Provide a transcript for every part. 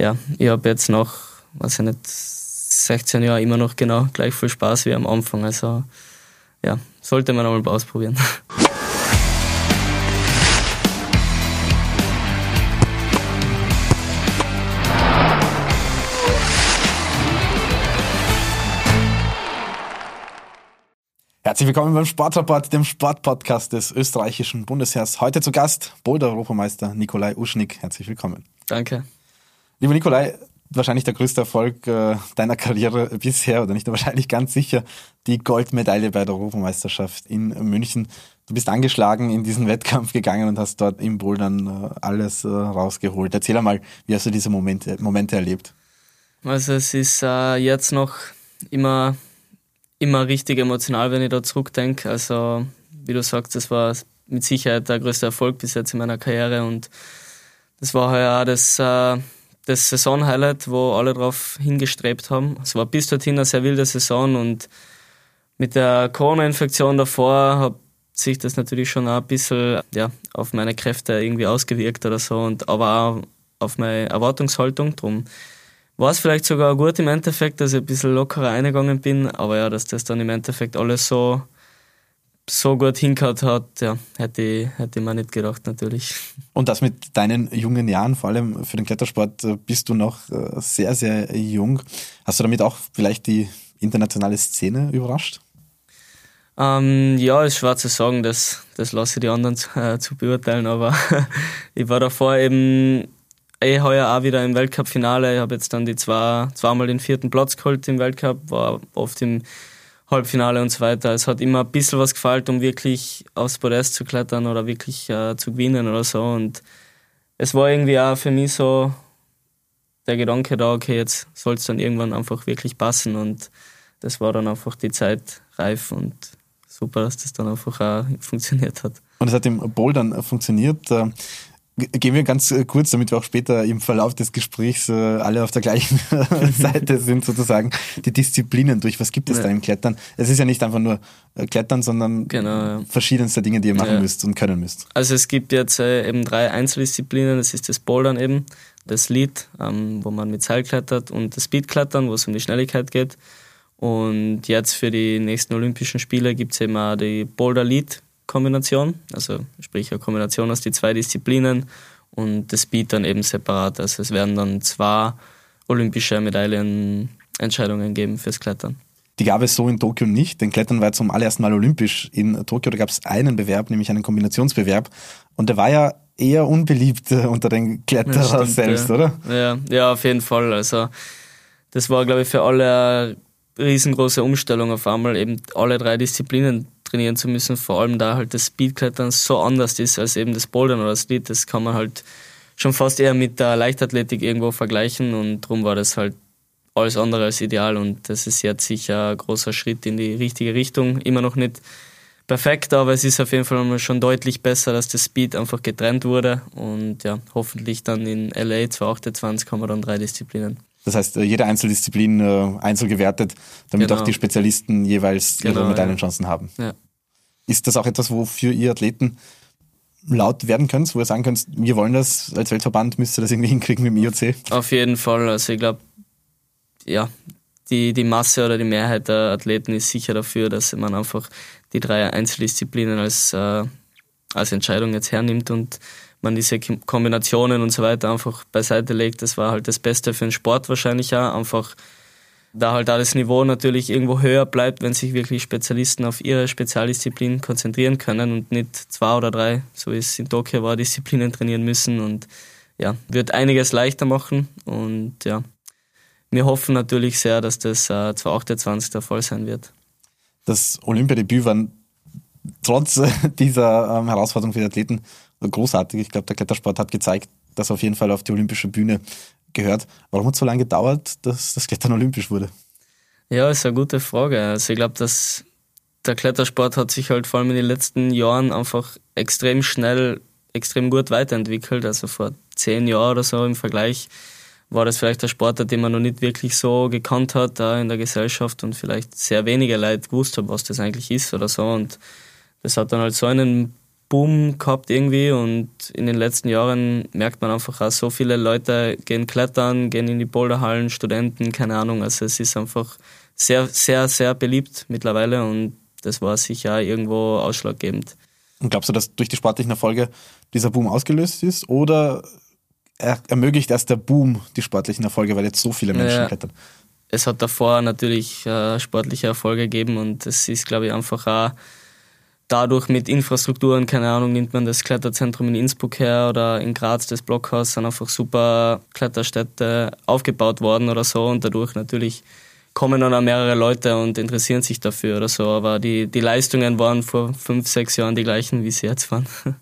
ja, ich habe jetzt noch, weiß ich nicht, 16 Jahren immer noch genau gleich viel Spaß wie am Anfang. Also ja, sollte man einmal ausprobieren. Herzlich willkommen beim Sportrapport, dem Sportpodcast des österreichischen Bundesheers. Heute zu Gast Boulder-Europameister Nikolai Uschnik. Herzlich willkommen. Danke. Lieber Nikolai, wahrscheinlich der größte Erfolg äh, deiner Karriere bisher, oder nicht wahrscheinlich ganz sicher, die Goldmedaille bei der Europameisterschaft in München. Du bist angeschlagen in diesen Wettkampf gegangen und hast dort im Bouldern äh, alles äh, rausgeholt. Erzähl einmal, wie hast du diese Momente, Momente erlebt? Also es ist äh, jetzt noch immer, immer richtig emotional, wenn ich da zurückdenke. Also wie du sagst, das war mit Sicherheit der größte Erfolg bis jetzt in meiner Karriere und das war halt auch das das Saisonhighlight, wo alle drauf hingestrebt haben. Es war bis dorthin eine sehr wilde Saison und mit der Corona-Infektion davor hat sich das natürlich schon ein bisschen ja, auf meine Kräfte irgendwie ausgewirkt oder so und aber auch auf meine Erwartungshaltung. Drum war es vielleicht sogar gut im Endeffekt, dass ich ein bisschen lockerer eingegangen bin, aber ja, dass das dann im Endeffekt alles so so gut hingehauen hat, ja, hätte ich, hätte ich mir nicht gedacht, natürlich. Und das mit deinen jungen Jahren, vor allem für den Klettersport, äh, bist du noch äh, sehr, sehr jung. Hast du damit auch vielleicht die internationale Szene überrascht? Ähm, ja, ist schwer zu sagen, das, das lasse ich die anderen zu, äh, zu beurteilen, aber ich war davor eben eh heuer auch wieder im Weltcup-Finale. Ich habe jetzt dann die zwei, zweimal den vierten Platz geholt im Weltcup, war oft im Halbfinale und so weiter. Es hat immer ein bisschen was gefällt, um wirklich aufs Podest zu klettern oder wirklich äh, zu gewinnen oder so. Und es war irgendwie auch für mich so der Gedanke da, okay, jetzt soll es dann irgendwann einfach wirklich passen. Und das war dann einfach die Zeit reif und super, dass das dann einfach auch funktioniert hat. Und es hat im Bouldern funktioniert. Gehen wir ganz äh, kurz, damit wir auch später im Verlauf des Gesprächs äh, alle auf der gleichen Seite sind, sozusagen, die Disziplinen durch. Was gibt es ja. da im Klettern? Es ist ja nicht einfach nur äh, Klettern, sondern genau, ja. verschiedenste Dinge, die ihr machen ja. müsst und können müsst. Also es gibt jetzt eben drei Einzeldisziplinen. Das ist das Bouldern eben, das Lead, ähm, wo man mit Seil klettert und das Speedklettern, wo es um die Schnelligkeit geht. Und jetzt für die nächsten Olympischen Spiele gibt es eben auch die Boulder Lead Kombination, also sprich eine Kombination aus die zwei Disziplinen und das Speed dann eben separat. Also es werden dann zwei olympische Medaillenentscheidungen geben fürs Klettern. Die gab es so in Tokio nicht, denn Klettern war zum allerersten Mal olympisch. In Tokio gab es einen Bewerb, nämlich einen Kombinationsbewerb. Und der war ja eher unbeliebt äh, unter den Kletterern selbst, ja. oder? Ja, ja, auf jeden Fall. Also das war, glaube ich, für alle eine riesengroße Umstellung auf einmal, eben alle drei Disziplinen trainieren zu müssen, vor allem da halt das Speedklettern so anders ist als eben das Bouldern oder das Lead. Das kann man halt schon fast eher mit der Leichtathletik irgendwo vergleichen und darum war das halt alles andere als ideal und das ist jetzt sicher ein großer Schritt in die richtige Richtung. Immer noch nicht perfekt, aber es ist auf jeden Fall schon deutlich besser, dass das Speed einfach getrennt wurde und ja, hoffentlich dann in LA 2028 haben wir dann drei Disziplinen. Das heißt, äh, jede Einzeldisziplin äh, einzeln gewertet, damit genau. auch die Spezialisten jeweils genau, ihre Medaillenchancen ja. haben. Ja. Ist das auch etwas, wofür ihr Athleten laut werden könnt, wo ihr sagen könnt, wir wollen das als Weltverband, müsst ihr das irgendwie hinkriegen mit dem IOC? Auf jeden Fall. Also ich glaube, ja, die, die Masse oder die Mehrheit der Athleten ist sicher dafür, dass man einfach die drei Einzeldisziplinen als, äh, als Entscheidung jetzt hernimmt und man diese Kombinationen und so weiter einfach beiseite legt. Das war halt das Beste für den Sport wahrscheinlich auch. Einfach da halt auch das Niveau natürlich irgendwo höher bleibt, wenn sich wirklich Spezialisten auf ihre Spezialdisziplin konzentrieren können und nicht zwei oder drei, so wie es in Tokio war, Disziplinen trainieren müssen und ja, wird einiges leichter machen und ja, wir hoffen natürlich sehr, dass das äh, 2028 der Fall sein wird. Das Olympiadebüt war trotz dieser ähm, Herausforderung für die Athleten großartig. Ich glaube, der Klettersport hat gezeigt, dass er auf jeden Fall auf die olympische Bühne gehört. Warum hat es so lange gedauert, dass das Klettern olympisch wurde? Ja, ist eine gute Frage. Also ich glaube, dass der Klettersport hat sich halt vor allem in den letzten Jahren einfach extrem schnell, extrem gut weiterentwickelt. Also vor zehn Jahren oder so im Vergleich war das vielleicht der Sportart, den man noch nicht wirklich so gekannt hat da in der Gesellschaft und vielleicht sehr wenige Leute gewusst haben, was das eigentlich ist oder so. Und das hat dann halt so einen Boom gehabt irgendwie und in den letzten Jahren merkt man einfach auch, so viele Leute gehen klettern, gehen in die Boulderhallen, Studenten, keine Ahnung. Also es ist einfach sehr, sehr, sehr beliebt mittlerweile und das war sicher irgendwo ausschlaggebend. Und glaubst du, dass durch die sportlichen Erfolge dieser Boom ausgelöst ist oder ermöglicht erst der Boom die sportlichen Erfolge, weil jetzt so viele Menschen ja, klettern? Es hat davor natürlich äh, sportliche Erfolge gegeben und es ist, glaube ich, einfach auch dadurch mit Infrastrukturen, keine Ahnung, nimmt man das Kletterzentrum in Innsbruck her oder in Graz das Blockhaus, sind einfach super Kletterstädte aufgebaut worden oder so und dadurch natürlich kommen dann auch mehrere Leute und interessieren sich dafür oder so, aber die, die Leistungen waren vor fünf, sechs Jahren die gleichen, wie sie jetzt waren.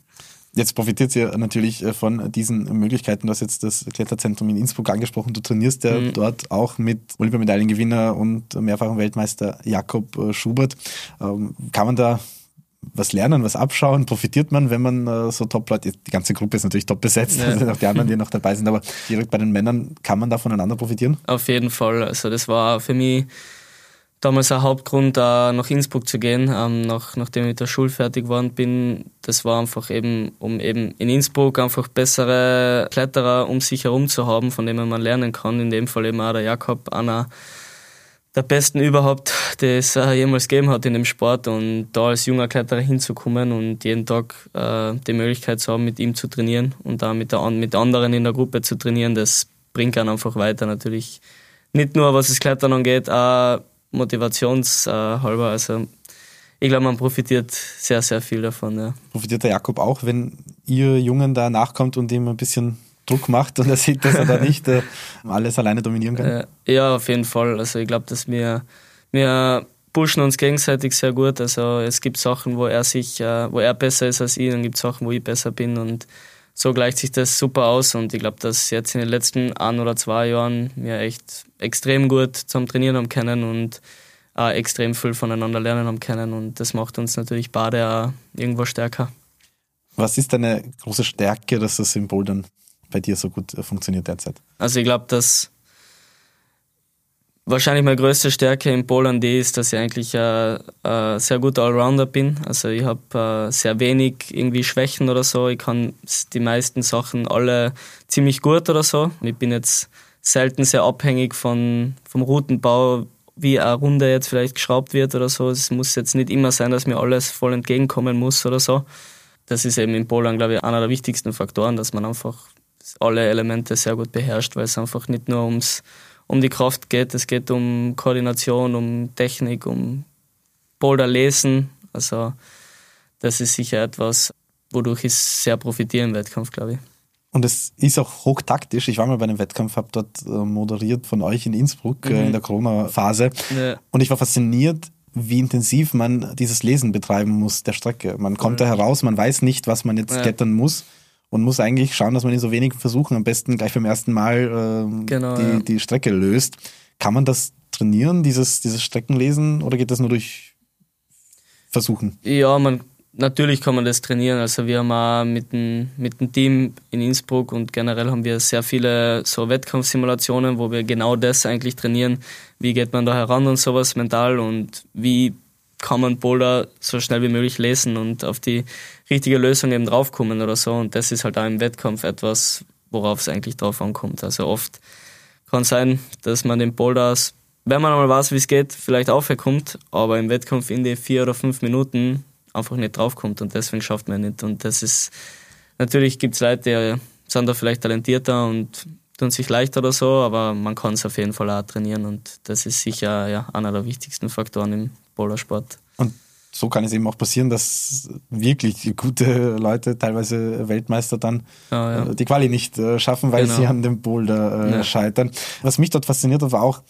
Jetzt profitiert ihr natürlich äh, von diesen Möglichkeiten. Du hast jetzt das Kletterzentrum in Innsbruck angesprochen. Du trainierst ja mhm. dort auch mit Olympiamedaillengewinner und mehrfachen Weltmeister Jakob äh, Schubert. Ähm, kann man da was lernen, was abschauen? Profitiert man, wenn man äh, so Top-Leute, die ganze Gruppe ist natürlich top besetzt, ja. also auch die anderen, die noch dabei sind, aber direkt bei den Männern, kann man da voneinander profitieren? Auf jeden Fall. Also das war für mich damals ein Hauptgrund, äh, nach Innsbruck zu gehen, ähm, nach, nachdem ich mit der Schule fertig geworden bin. Das war einfach eben, um eben in Innsbruck einfach bessere Kletterer um sich herum zu haben, von denen man lernen kann. In dem Fall eben auch der Jakob, einer der besten überhaupt, die es äh, jemals gegeben hat in dem Sport. Und da als junger Kletterer hinzukommen und jeden Tag äh, die Möglichkeit zu haben, mit ihm zu trainieren und da mit, der, mit anderen in der Gruppe zu trainieren, das bringt einen einfach weiter. Natürlich nicht nur was das Klettern angeht, auch motivationshalber. Also ich glaube, man profitiert sehr, sehr viel davon. Ja. Profitiert der Jakob auch, wenn ihr Jungen da nachkommt und ihm ein bisschen Druck macht und er sieht, dass er da nicht äh, alles alleine dominieren kann? Äh, ja, auf jeden Fall. Also ich glaube, dass wir, wir pushen uns gegenseitig sehr gut. Also es gibt Sachen, wo er sich, äh, wo er besser ist als ich, und gibt Sachen, wo ich besser bin und so gleicht sich das super aus und ich glaube, dass jetzt in den letzten ein oder zwei Jahren wir echt extrem gut zum Trainieren haben können und auch extrem viel voneinander lernen haben können und das macht uns natürlich beide auch irgendwo stärker. Was ist deine große Stärke, dass das Symbol dann bei dir so gut funktioniert derzeit? Also ich glaube, dass Wahrscheinlich meine größte Stärke im die ist, dass ich eigentlich ein, ein sehr guter Allrounder bin. Also ich habe äh, sehr wenig irgendwie Schwächen oder so. Ich kann die meisten Sachen alle ziemlich gut oder so. Ich bin jetzt selten sehr abhängig von, vom Routenbau, wie eine Runde jetzt vielleicht geschraubt wird oder so. Es muss jetzt nicht immer sein, dass mir alles voll entgegenkommen muss oder so. Das ist eben im Bouldern, glaube ich, einer der wichtigsten Faktoren, dass man einfach alle Elemente sehr gut beherrscht, weil es einfach nicht nur ums um die Kraft geht. Es geht um Koordination, um Technik, um Boulder lesen. Also das ist sicher etwas, wodurch ich sehr profitiere im Wettkampf, glaube ich. Und es ist auch hochtaktisch. Ich war mal bei einem Wettkampf, habe dort äh, moderiert von euch in Innsbruck äh, mhm. in der Corona-Phase. Ja. Und ich war fasziniert, wie intensiv man dieses Lesen betreiben muss der Strecke. Man kommt ja. da heraus, man weiß nicht, was man jetzt ja. klettern muss und muss eigentlich schauen, dass man in so wenigen Versuchen am besten gleich beim ersten Mal äh, genau, die, ja. die Strecke löst. Kann man das trainieren, dieses, dieses Streckenlesen, oder geht das nur durch Versuchen? Ja, man, natürlich kann man das trainieren. Also wir haben auch mit dem, mit dem Team in Innsbruck und generell haben wir sehr viele so Wettkampfsimulationen, wo wir genau das eigentlich trainieren. Wie geht man da heran und sowas mental und wie kann man Boulder so schnell wie möglich lesen und auf die richtige Lösung eben draufkommen oder so. Und das ist halt auch im Wettkampf etwas, worauf es eigentlich drauf ankommt. Also oft kann sein, dass man den Boulder, wenn man einmal weiß, wie es geht, vielleicht aufherkommt, aber im Wettkampf in die vier oder fünf Minuten einfach nicht draufkommt und deswegen schafft man nicht. Und das ist, natürlich gibt es Leute, die sind da vielleicht talentierter und tun sich leichter oder so, aber man kann es auf jeden Fall auch trainieren und das ist sicher ja, einer der wichtigsten Faktoren im Bouldersport. Und so kann es eben auch passieren, dass wirklich gute Leute, teilweise Weltmeister, dann oh, ja. Äh, die Quali nicht äh, schaffen, weil genau. sie an dem Boulder äh, ja. scheitern. Was mich dort fasziniert hat, war auch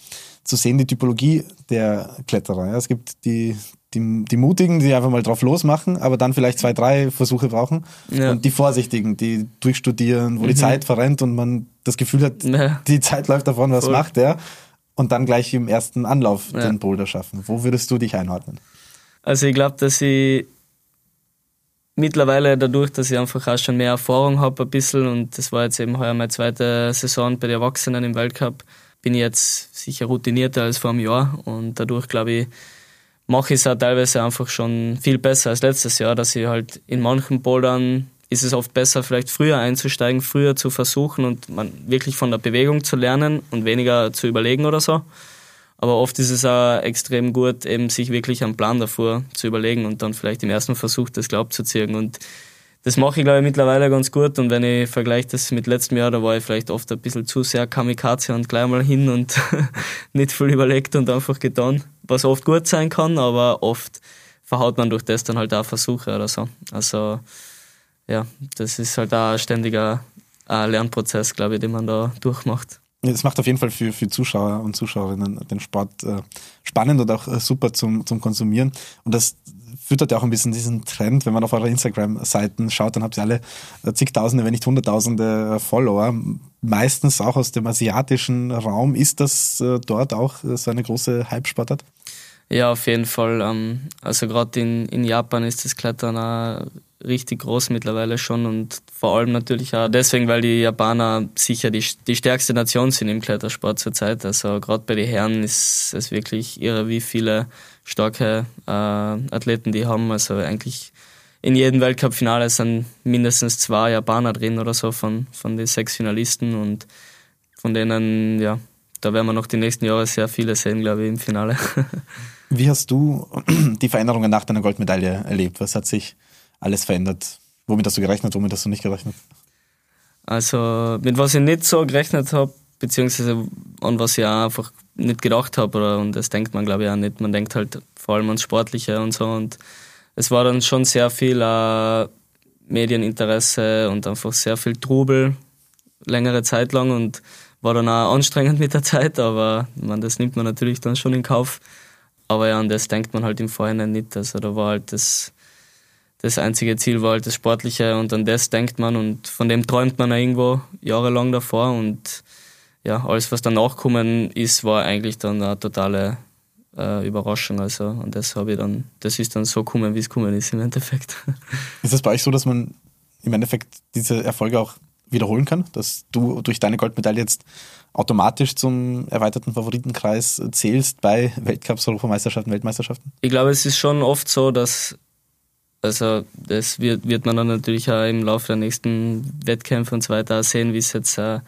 zu sehen die Typologie der Kletterer. Es gibt die, die, die Mutigen, die einfach mal drauf losmachen, aber dann vielleicht zwei, drei Versuche brauchen. Ja. Und die Vorsichtigen, die durchstudieren, wo mhm. die Zeit verrennt und man das Gefühl hat, ja. die Zeit läuft davon, was Voll. macht der? Und dann gleich im ersten Anlauf ja. den Boulder schaffen. Wo würdest du dich einordnen? Also ich glaube, dass ich mittlerweile dadurch, dass ich einfach auch schon mehr Erfahrung habe ein bisschen und das war jetzt eben heuer meine zweite Saison bei den Erwachsenen im Weltcup, bin ich jetzt sicher routinierter als vor einem Jahr und dadurch glaube ich, mache ich es auch teilweise einfach schon viel besser als letztes Jahr, dass ich halt in manchen Bouldern ist es oft besser, vielleicht früher einzusteigen, früher zu versuchen und man wirklich von der Bewegung zu lernen und weniger zu überlegen oder so. Aber oft ist es auch extrem gut, eben sich wirklich einen Plan davor zu überlegen und dann vielleicht im ersten Versuch das Glaub zu ziehen. Und das mache ich, glaube ich, mittlerweile ganz gut. Und wenn ich vergleiche das mit letztem Jahr, da war ich vielleicht oft ein bisschen zu sehr Kamikaze und gleich mal hin und nicht viel überlegt und einfach getan. Was oft gut sein kann, aber oft verhaut man durch das dann halt auch Versuche oder so. Also, ja, das ist halt auch ein ständiger Lernprozess, glaube ich, den man da durchmacht. Es macht auf jeden Fall für, für Zuschauer und Zuschauerinnen den Sport äh, spannend und auch äh, super zum, zum Konsumieren. Und das füttert ja auch ein bisschen diesen Trend. Wenn man auf eure Instagram-Seiten schaut, dann habt ihr alle äh, zigtausende, wenn nicht hunderttausende äh, Follower. Meistens auch aus dem asiatischen Raum. Ist das äh, dort auch äh, so eine große Hype-Sportart? Ja, auf jeden Fall. Ähm, also gerade in, in Japan ist das Klettern richtig groß mittlerweile schon und vor allem natürlich auch deswegen, weil die Japaner sicher die, die stärkste Nation sind im Klettersport zurzeit. Also gerade bei den Herren ist es wirklich irre, wie viele starke äh, Athleten die haben. Also eigentlich in jedem Weltcup-Finale sind mindestens zwei Japaner drin oder so von, von den sechs Finalisten und von denen, ja, da werden wir noch die nächsten Jahre sehr viele sehen, glaube ich, im Finale. Wie hast du die Veränderungen nach deiner Goldmedaille erlebt? Was hat sich alles verändert? Womit hast du gerechnet, womit hast du nicht gerechnet? Also mit was ich nicht so gerechnet habe, beziehungsweise an was ich auch einfach nicht gedacht habe, und das denkt man glaube ich auch nicht. Man denkt halt vor allem ans Sportliche und so und es war dann schon sehr viel äh, Medieninteresse und einfach sehr viel Trubel längere Zeit lang und war dann auch anstrengend mit der Zeit, aber man, das nimmt man natürlich dann schon in Kauf. Aber ja, an das denkt man halt im Vorhinein nicht. Also da war halt das das einzige Ziel war halt das Sportliche und an das denkt man und von dem träumt man irgendwo jahrelang davor und ja, alles, was danach gekommen ist, war eigentlich dann eine totale äh, Überraschung. Also und das habe ich dann, das ist dann so gekommen, wie es gekommen ist im Endeffekt. Ist es bei euch so, dass man im Endeffekt diese Erfolge auch wiederholen kann, dass du durch deine Goldmedaille jetzt automatisch zum erweiterten Favoritenkreis zählst bei Weltcups, Europameisterschaften, Weltmeisterschaften? Ich glaube, es ist schon oft so, dass also das wird, wird man dann natürlich auch im Laufe der nächsten Wettkämpfe und so weiter sehen, wie es jetzt äh,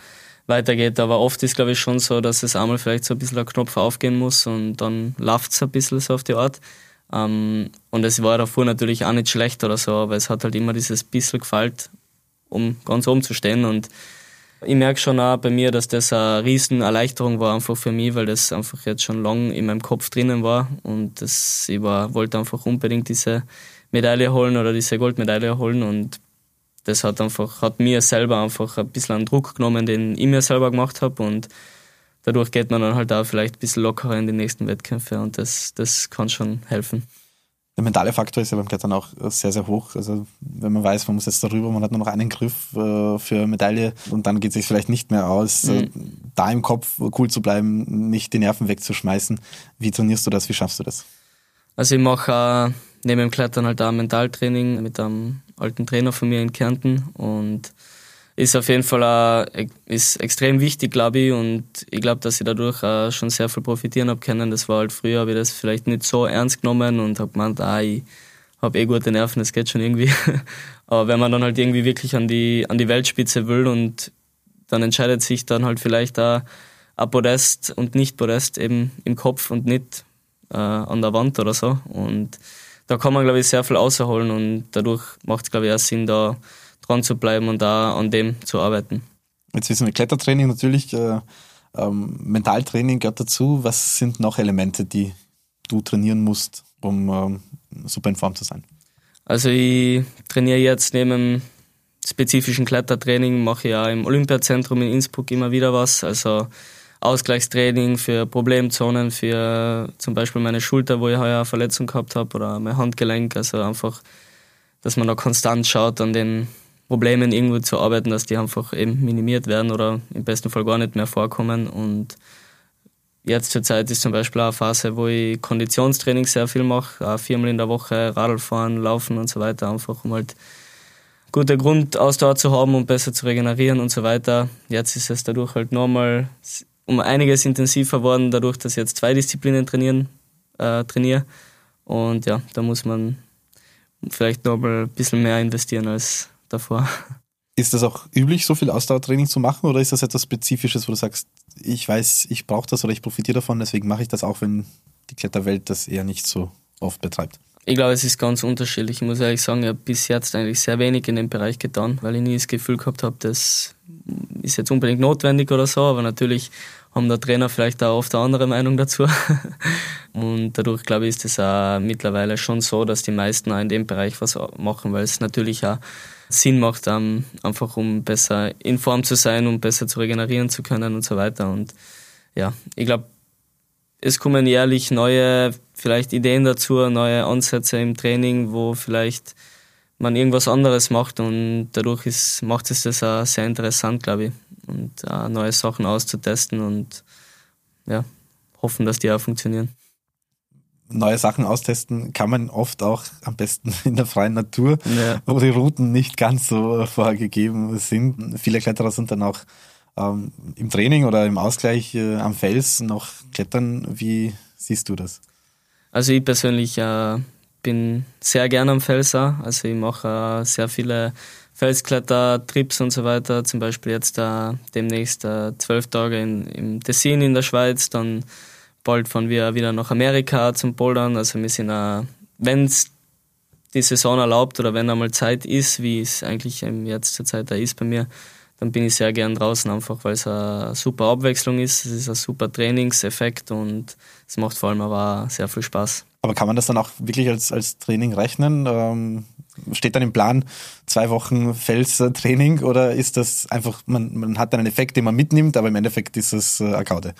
weitergeht. Aber oft ist, glaube ich, schon so, dass es einmal vielleicht so ein bisschen der Knopf aufgehen muss und dann läuft es ein bisschen so auf die Art. Ähm, und es war davor natürlich auch nicht schlecht oder so, aber es hat halt immer dieses bisschen gefällt, um ganz oben zu stehen. Und ich merke schon auch bei mir, dass das eine riesen Erleichterung war einfach für mich, weil das einfach jetzt schon lang in meinem Kopf drinnen war und das, ich war, wollte einfach unbedingt diese Medaille holen oder diese Goldmedaille holen und das hat einfach, hat mir selber einfach ein bisschen einen Druck genommen, den ich mir selber gemacht habe und dadurch geht man dann halt auch vielleicht ein bisschen lockerer in die nächsten Wettkämpfe und das, das kann schon helfen. Der mentale Faktor ist ja beim Klettern auch sehr, sehr hoch. Also wenn man weiß, man muss jetzt darüber, man hat nur noch einen Griff äh, für Medaille und dann geht es sich vielleicht nicht mehr aus, mhm. da im Kopf cool zu bleiben, nicht die Nerven wegzuschmeißen. Wie trainierst du das? Wie schaffst du das? Also ich mache äh neben dem Klettern halt auch Mentaltraining mit einem alten Trainer von mir in Kärnten und ist auf jeden Fall auch, ist extrem wichtig, glaube ich, und ich glaube, dass ich dadurch auch schon sehr viel profitieren habe können. Das war halt früher, habe ich das vielleicht nicht so ernst genommen und habe gemeint, ah, ich habe eh gute Nerven, das geht schon irgendwie. Aber wenn man dann halt irgendwie wirklich an die, an die Weltspitze will und dann entscheidet sich dann halt vielleicht auch ein Podest und nicht Podest eben im Kopf und nicht äh, an der Wand oder so. Und da kann man, glaube ich, sehr viel außerholen und dadurch macht es, glaube ich, auch Sinn, da dran zu bleiben und da an dem zu arbeiten. Jetzt wissen wir Klettertraining natürlich, äh, ähm, Mentaltraining gehört dazu. Was sind noch Elemente, die du trainieren musst, um ähm, super in Form zu sein? Also ich trainiere jetzt neben dem spezifischen Klettertraining, mache ich ja im Olympiazentrum in Innsbruck immer wieder was. Also Ausgleichstraining für Problemzonen, für zum Beispiel meine Schulter, wo ich heuer eine Verletzung gehabt habe, oder mein Handgelenk. Also einfach, dass man da konstant schaut, an den Problemen irgendwo zu arbeiten, dass die einfach eben minimiert werden oder im besten Fall gar nicht mehr vorkommen. Und jetzt zur Zeit ist zum Beispiel auch eine Phase, wo ich Konditionstraining sehr viel mache, viermal in der Woche Radl fahren, laufen und so weiter, einfach um halt gute Grundausdauer zu haben und besser zu regenerieren und so weiter. Jetzt ist es dadurch halt nochmal um einiges intensiver worden, dadurch, dass ich jetzt zwei Disziplinen trainieren, äh, trainiere. Und ja, da muss man vielleicht noch ein bisschen mehr investieren als davor. Ist das auch üblich, so viel Ausdauertraining zu machen oder ist das etwas Spezifisches, wo du sagst, ich weiß, ich brauche das oder ich profitiere davon, deswegen mache ich das auch, wenn die Kletterwelt das eher nicht so oft betreibt? Ich glaube, es ist ganz unterschiedlich. Ich muss ehrlich sagen, ich habe bis jetzt eigentlich sehr wenig in dem Bereich getan, weil ich nie das Gefühl gehabt habe, das ist jetzt unbedingt notwendig oder so, aber natürlich haben der Trainer vielleicht auch oft eine andere Meinung dazu. Und dadurch, glaube ich, ist es auch mittlerweile schon so, dass die meisten auch in dem Bereich was machen, weil es natürlich auch Sinn macht, einfach um besser in Form zu sein, um besser zu regenerieren zu können und so weiter. Und ja, ich glaube, es kommen jährlich neue vielleicht Ideen dazu, neue Ansätze im Training, wo vielleicht man irgendwas anderes macht und dadurch ist, macht es das auch sehr interessant, glaube ich. Und uh, neue Sachen auszutesten und ja, hoffen, dass die auch funktionieren. Neue Sachen austesten kann man oft auch am besten in der freien Natur, ja. wo die Routen nicht ganz so vorgegeben sind. Viele Kletterer sind dann auch ähm, im Training oder im Ausgleich äh, am Fels noch klettern. Wie siehst du das? Also ich persönlich äh, bin sehr gerne am Felser. Also ich mache äh, sehr viele Felskletter-Trips und so weiter. Zum Beispiel jetzt äh, demnächst äh, zwölf Tage in, im Tessin in der Schweiz. Dann bald fahren wir wieder nach Amerika zum Bouldern. Also wir sind, äh, wenn es die Saison erlaubt oder wenn einmal Zeit ist, wie es eigentlich jetzt zur Zeit da ist bei mir, dann bin ich sehr gern draußen, einfach weil es eine super Abwechslung ist. Es ist ein super Trainingseffekt und es macht vor allem aber sehr viel Spaß. Aber kann man das dann auch wirklich als, als Training rechnen? Ähm, steht dann im Plan zwei Wochen Felstraining oder ist das einfach, man, man hat dann einen Effekt, den man mitnimmt, aber im Endeffekt ist es äh, Akkorde?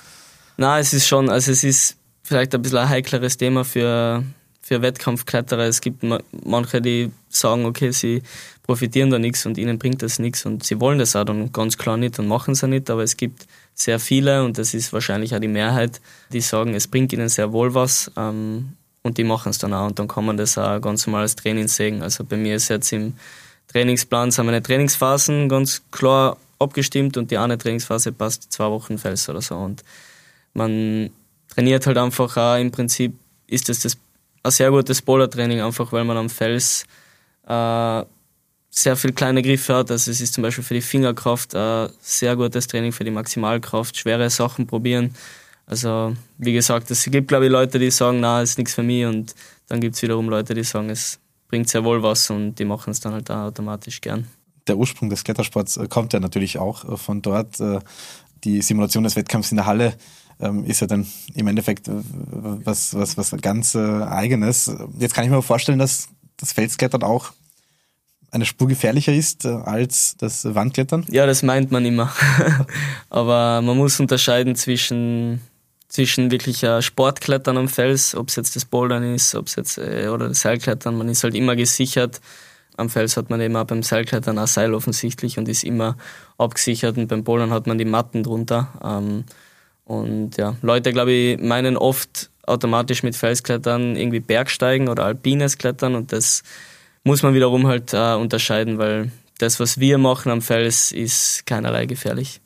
Na, es ist schon, also es ist vielleicht ein bisschen ein heikleres Thema für, für Wettkampfkletterer. Es gibt manche, die sagen, okay, sie profitieren da nichts und ihnen bringt das nichts und sie wollen das auch dann ganz klar nicht und machen es auch nicht, aber es gibt sehr viele und das ist wahrscheinlich auch die Mehrheit, die sagen, es bringt ihnen sehr wohl was ähm, und die machen es dann auch und dann kann man das auch ganz normal als Training sehen. Also bei mir ist jetzt im Trainingsplan sind meine Trainingsphasen ganz klar abgestimmt und die eine Trainingsphase passt zwei Wochen Fels oder so und man trainiert halt einfach auch im Prinzip ist das, das ein sehr gutes Boulder-Training, einfach weil man am Fels äh, sehr viel kleine Griffe hat. Also es ist zum Beispiel für die Fingerkraft ein sehr gutes Training für die Maximalkraft, schwere Sachen probieren. Also wie gesagt, es gibt glaube ich Leute, die sagen, na, ist nichts für mich und dann gibt es wiederum Leute, die sagen, es bringt sehr wohl was und die machen es dann halt auch automatisch gern. Der Ursprung des Klettersports äh, kommt ja natürlich auch äh, von dort. Äh, die Simulation des Wettkampfs in der Halle ähm, ist ja dann im Endeffekt was, was, was ganz eigenes. Jetzt kann ich mir vorstellen, dass das Felsklettern auch eine Spur gefährlicher ist äh, als das Wandklettern? Ja, das meint man immer. Aber man muss unterscheiden zwischen, zwischen wirklich Sportklettern am Fels, ob es jetzt das Bouldern ist, ob jetzt äh, oder das Seilklettern. Man ist halt immer gesichert. Am Fels hat man eben auch beim Seilklettern ein Seil offensichtlich und ist immer abgesichert und beim Bouldern hat man die Matten drunter. Ähm, und ja, Leute, glaube ich, meinen oft automatisch mit Felsklettern irgendwie Bergsteigen oder alpines Klettern und das muss man wiederum halt äh, unterscheiden, weil das, was wir machen am Fels, ist keinerlei gefährlich.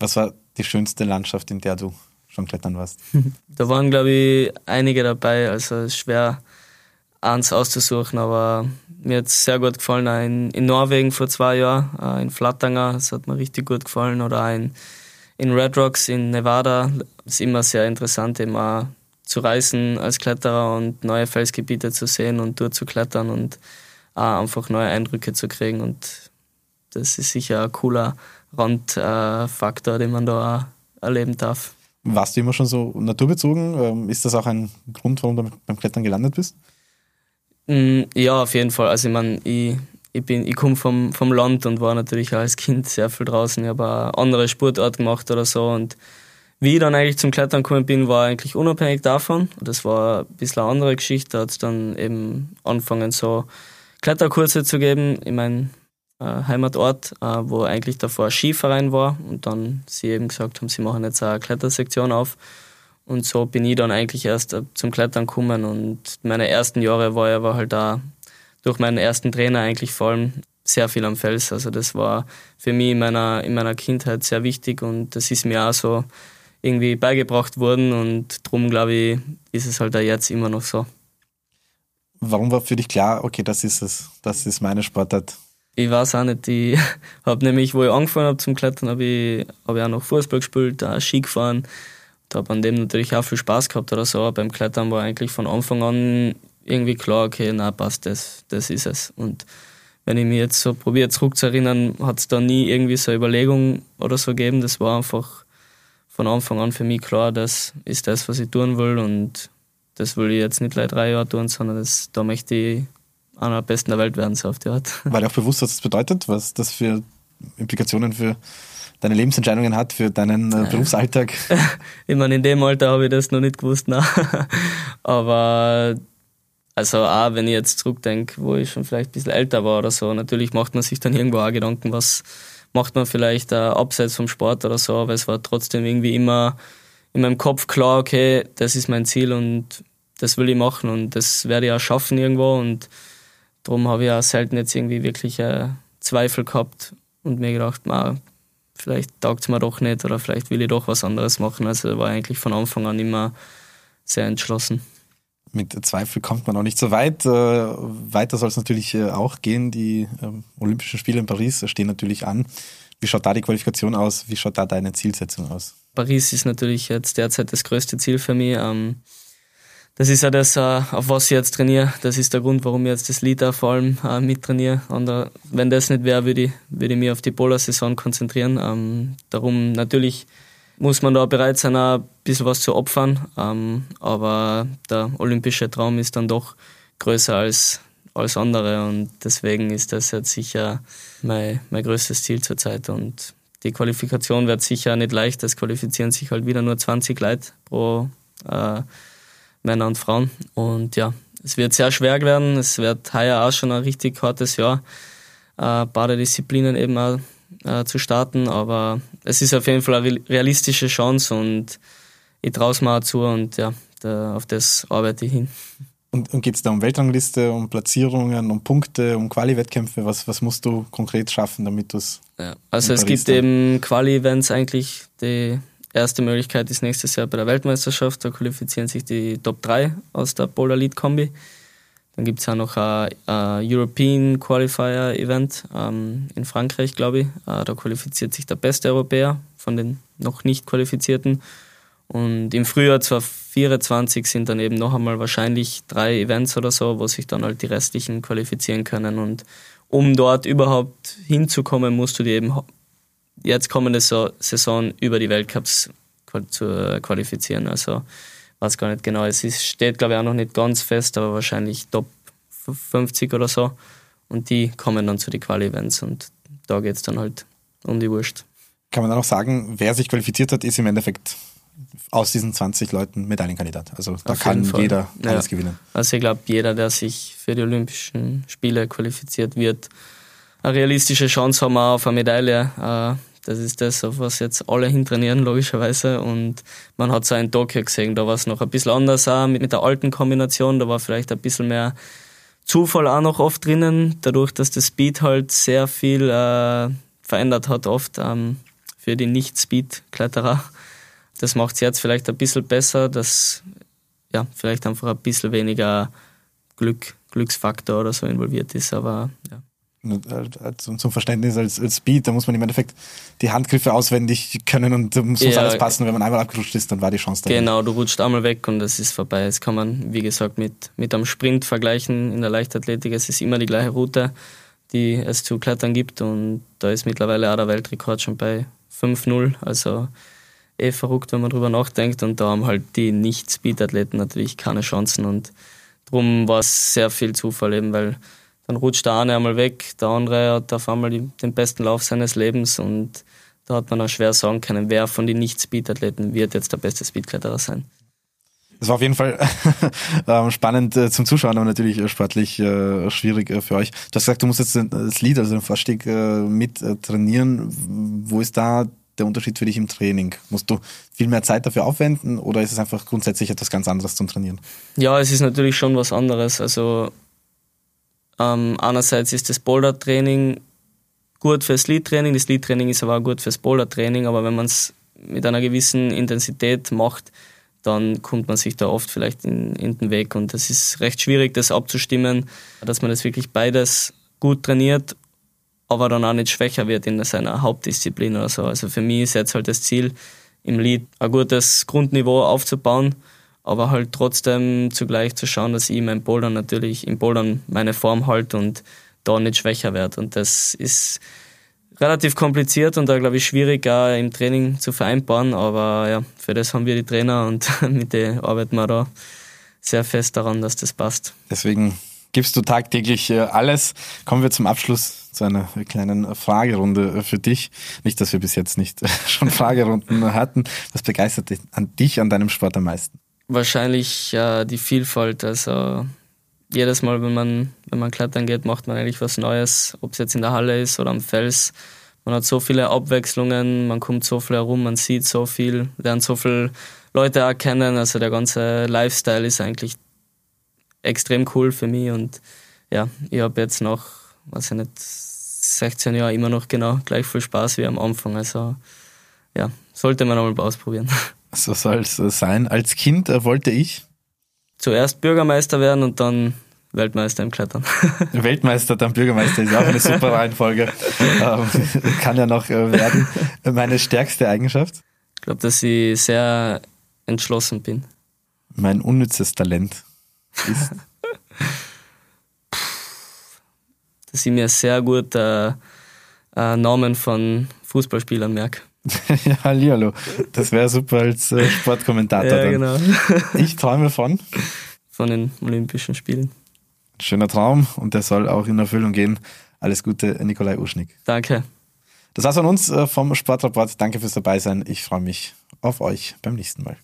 Was war die schönste Landschaft, in der du schon klettern warst? da waren, glaube ich, einige dabei. Also es ist schwer, eins auszusuchen, aber mir hat es sehr gut gefallen. Auch in, Norwegen vor zwei Jahren, äh, in Flatanger, das hat mir richtig gut gefallen. Oder auch in, in Red Rocks in Nevada. Das ist immer sehr interessant, immer zu reisen als Kletterer und neue Felsgebiete zu sehen und dort zu klettern und auch einfach neue Eindrücke zu kriegen. Und das ist sicher ein cooler Randfaktor, den man da auch erleben darf. Warst du immer schon so naturbezogen? Ähm, ist das auch ein Grund, warum du beim Klettern gelandet bist? Mm, ja, auf jeden Fall. Also ich meine, ich, ich, ich komme vom, vom Land und war natürlich als Kind sehr viel draußen. Ich habe auch andere Sportarten gemacht oder so und wie ich dann eigentlich zum Klettern gekommen bin, war eigentlich unabhängig davon. Das war ein bisschen eine andere Geschichte. Da hat es dann eben angefangen, so Kletterkurse zu geben in meinem äh, Heimatort, äh, wo eigentlich davor ein Skiverein war. Und dann sie eben gesagt haben, sie machen jetzt eine Klettersektion auf. Und so bin ich dann eigentlich erst äh, zum Klettern gekommen. Und meine ersten Jahre war ich aber halt da durch meinen ersten Trainer eigentlich vor allem sehr viel am Fels. Also das war für mich in meiner, in meiner Kindheit sehr wichtig und das ist mir auch so irgendwie beigebracht worden und darum glaube ich, ist es halt auch jetzt immer noch so. Warum war für dich klar, okay, das ist es, das ist meine Sportart? Ich weiß auch nicht. Ich habe nämlich, wo ich angefangen habe zum Klettern, habe ich, hab ich auch noch Fußball gespielt, auch Ski gefahren. Und habe an dem natürlich auch viel Spaß gehabt oder so. Aber beim Klettern war eigentlich von Anfang an irgendwie klar, okay, na passt, das, das ist es. Und wenn ich mich jetzt so probiere zurückzuerinnern, hat es da nie irgendwie so eine Überlegung oder so gegeben. Das war einfach von Anfang an für mich klar, das ist das, was ich tun will und das will ich jetzt nicht gleich drei Jahre tun, sondern das, da möchte ich einer der besten der Welt werden, so auf die Art. Weil du auch bewusst, was das bedeutet, was das für Implikationen für deine Lebensentscheidungen hat, für deinen äh, Berufsalltag? ich meine, in dem Alter habe ich das noch nicht gewusst, nein. aber also auch wenn ich jetzt zurückdenke, wo ich schon vielleicht ein bisschen älter war oder so, natürlich macht man sich dann irgendwo auch Gedanken, was macht man vielleicht äh, abseits vom Sport oder so, aber es war trotzdem irgendwie immer in meinem Kopf klar, okay, das ist mein Ziel und das will ich machen und das werde ich auch schaffen irgendwo und darum habe ich auch selten jetzt irgendwie wirklich äh, Zweifel gehabt und mir gedacht, ma, vielleicht taugt es mir doch nicht oder vielleicht will ich doch was anderes machen. Also war eigentlich von Anfang an immer sehr entschlossen mit Zweifel kommt man auch nicht so weit. Äh, weiter soll es natürlich äh, auch gehen. Die ähm, Olympischen Spiele in Paris stehen natürlich an. Wie schaut da die Qualifikation aus? Wie schaut da deine Zielsetzung aus? Paris ist natürlich jetzt derzeit das größte Ziel für mich. Ähm, das ist ja das, äh, auf was ich jetzt trainiere. Das ist der Grund, warum ich jetzt das Lied vor allem mittrainiere. Und wenn das nicht wäre, würde ich, würde ich mich auf die Polar-Saison konzentrieren. Ähm, darum natürlich muss man da bereit sein, ein bisschen was zu opfern. Ähm, aber der olympische Traum ist dann doch größer als als andere und deswegen ist das jetzt sicher mein, mein größtes Ziel zurzeit. Und die Qualifikation wird sicher nicht leicht, es qualifizieren sich halt wieder nur 20 Leute pro äh, Männer und Frauen. Und ja, es wird sehr schwer werden, es wird heuer auch schon ein richtig hartes Jahr, äh, beide Disziplinen eben auch äh, zu starten, aber es ist auf jeden Fall eine realistische Chance und ich traue es mir auch zu und ja, da, auf das arbeite ich hin. Und, und geht es da um Weltrangliste, um Platzierungen, um Punkte, um Quali-Wettkämpfe? Was, was musst du konkret schaffen, damit du es. Ja, also es gibt dann? eben Quali-Events eigentlich. Die erste Möglichkeit ist nächstes Jahr bei der Weltmeisterschaft. Da qualifizieren sich die Top 3 aus der Polar Lead Kombi. Dann gibt es auch noch ein, ein, European Qualifier Event ähm, in Frankreich, glaube ich. Äh, da qualifiziert sich der beste Europäer von den noch nicht qualifizierten. Und im Frühjahr 2024 sind dann eben noch einmal wahrscheinlich drei Events oder so, wo sich dann halt die restlichen qualifizieren können. Und um dort überhaupt hinzukommen, musst du dir eben jetzt kommende Saison über die Weltcups zu qualifizieren. Also weiß gar nicht genau. Es ist, steht, glaube ich, auch noch nicht ganz fest, aber wahrscheinlich Top 50 oder so. Und die kommen dann zu den Quali-Events und da geht es dann halt um die Wurst. Kann man dann auch sagen, wer sich qualifiziert hat, ist im Endeffekt aus diesen 20 Leuten Medaillenkandidat. Also da kann jeder alles ja. gewinnen. Also ich glaube, jeder, der sich für die Olympischen Spiele qualifiziert wird, eine realistische Chance haben auf eine Medaille. Das ist das, auf was jetzt alle hintrainieren, logischerweise. Und man hat so in Tokio gesehen, da war es noch ein bisschen anders auch mit, mit der alten Kombination. Da war vielleicht ein bisschen mehr Zufall auch noch oft drinnen, dadurch, dass das Speed halt sehr viel äh, verändert hat, oft ähm, für die Nicht-Speed-Kletterer. Das macht es jetzt vielleicht ein bisschen besser, dass ja, vielleicht einfach ein bisschen weniger Glück, Glücksfaktor oder so involviert ist, aber ja. Äh, zum Verständnis als, als Speed, da muss man im Endeffekt die Handgriffe auswendig können und muss, ja, alles passen. Wenn man einmal abgerutscht ist, dann war die Chance da. Genau, du rutscht einmal weg und es ist vorbei. Das kann man, wie gesagt, mit, mit einem Sprint vergleichen in der Leichtathletik. Es ist immer die gleiche Route, die es zu klettern gibt und da ist mittlerweile auch der Weltrekord schon bei 5-0. Also eh verrückt, wenn man drüber nachdenkt und da haben halt die Nicht-Speed-Athleten natürlich keine Chancen und darum war es sehr viel Zufall eben, weil dann rutscht der eine einmal weg, der andere hat auf einmal den besten Lauf seines Lebens und da hat man auch schwer sagen können, wer von den Nicht-Speed-Athleten wird jetzt der beste Speedkletterer sein. Das war auf jeden Fall ähm, spannend äh, zum Zuschauen, aber natürlich äh, sportlich äh, schwierig für euch. Du hast gesagt, du musst jetzt das Lied, also den Vorstieg, mit trainieren. Wo ist da der Unterschied für dich im Training? Musst du viel mehr Zeit dafür aufwenden oder ist es einfach grundsätzlich etwas ganz anderes zum Trainieren? Ja, es ist natürlich schon was anderes. Also ähm, einerseits ist das Boulder-Training gut fürs Lead-Training, das Lead-Training ist aber auch gut fürs Boulder-Training, aber wenn man es mit einer gewissen Intensität macht, dann kommt man sich da oft vielleicht in, in den Weg. Und es ist recht schwierig, das abzustimmen, dass man das wirklich beides gut trainiert, aber dann auch nicht schwächer wird in seiner Hauptdisziplin oder so. Also für mich ist jetzt halt das Ziel, im Lied ein gutes Grundniveau aufzubauen, aber halt trotzdem zugleich zu schauen, dass ich mein Bouldern natürlich im Bouldern meine Form halte und da nicht schwächer werde. Und das ist relativ kompliziert und da glaube ich schwierig auch im Training zu vereinbaren, aber ja, für das haben wir die Trainer und mit denen arbeiten wir da sehr fest daran, dass das passt. Deswegen gibst du tagtäglich äh, alles. Kommen wir zum Abschluss zu einer kleinen Fragerunde für dich. Nicht, dass wir bis jetzt nicht schon Fragerunden hatten. Was begeistert dich, an deinem Sport am meisten? Wahrscheinlich äh, die Vielfalt. Also jedes Mal, wenn man, wenn man klettern geht, macht man eigentlich was Neues, ob es jetzt in der Halle ist oder am Fels. Man hat so viele Abwechslungen, man kommt so viel herum, man sieht so viel, lernt so viele Leute erkennen. Also der ganze Lifestyle ist eigentlich extrem cool für mich und ja, ich habe jetzt noch, weiß ich nicht, 16 Jahre immer noch genau gleich viel Spaß wie am Anfang. Also ja, sollte man auch mal ausprobieren. So soll es sein. Als Kind äh, wollte ich zuerst Bürgermeister werden und dann Weltmeister im Klettern. Weltmeister, dann Bürgermeister ist auch eine super Reihenfolge. ähm, kann ja noch äh, werden. Meine stärkste Eigenschaft? Ich glaube, dass ich sehr entschlossen bin. Mein unnützes Talent ist? dass ich mir sehr gut äh, äh, Namen von Fußballspielern merke. ja, Hallihallo. Das wäre super als äh, Sportkommentator. ja, genau. ich träume von? Von den Olympischen Spielen. Schöner Traum und der soll auch in Erfüllung gehen. Alles Gute, Nikolai Uschnik. Danke. Das war's von uns äh, vom Sportrapport. Danke fürs Dabeisein. Ich freue mich auf euch beim nächsten Mal.